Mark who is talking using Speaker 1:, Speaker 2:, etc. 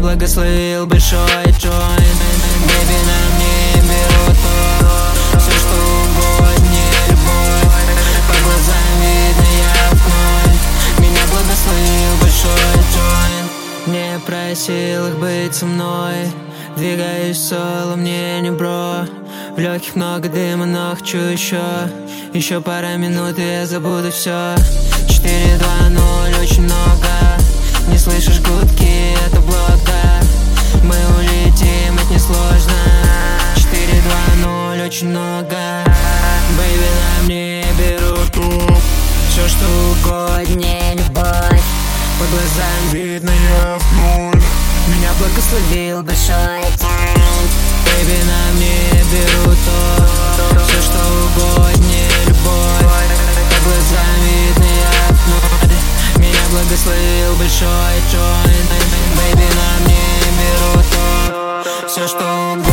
Speaker 1: благословил большой джойн Baby, на мне берут то, все что угодно, любовь. По глазам видно, я в Меня благословил большой джойн Не просил их быть со мной. Двигаюсь соло, мне не бро. В легких много дыма, но хочу еще Еще пара минут, и я забуду все 4, 2, 0, Угодно, любовь. По глазам видно, я вновь Меня благословил большой Бэйби, на мне берут то Все, что угодно, любовь. По глазам видно, я вновь Меня благословил большой джойнт Бэйби, на мне берут то Все, что угодно,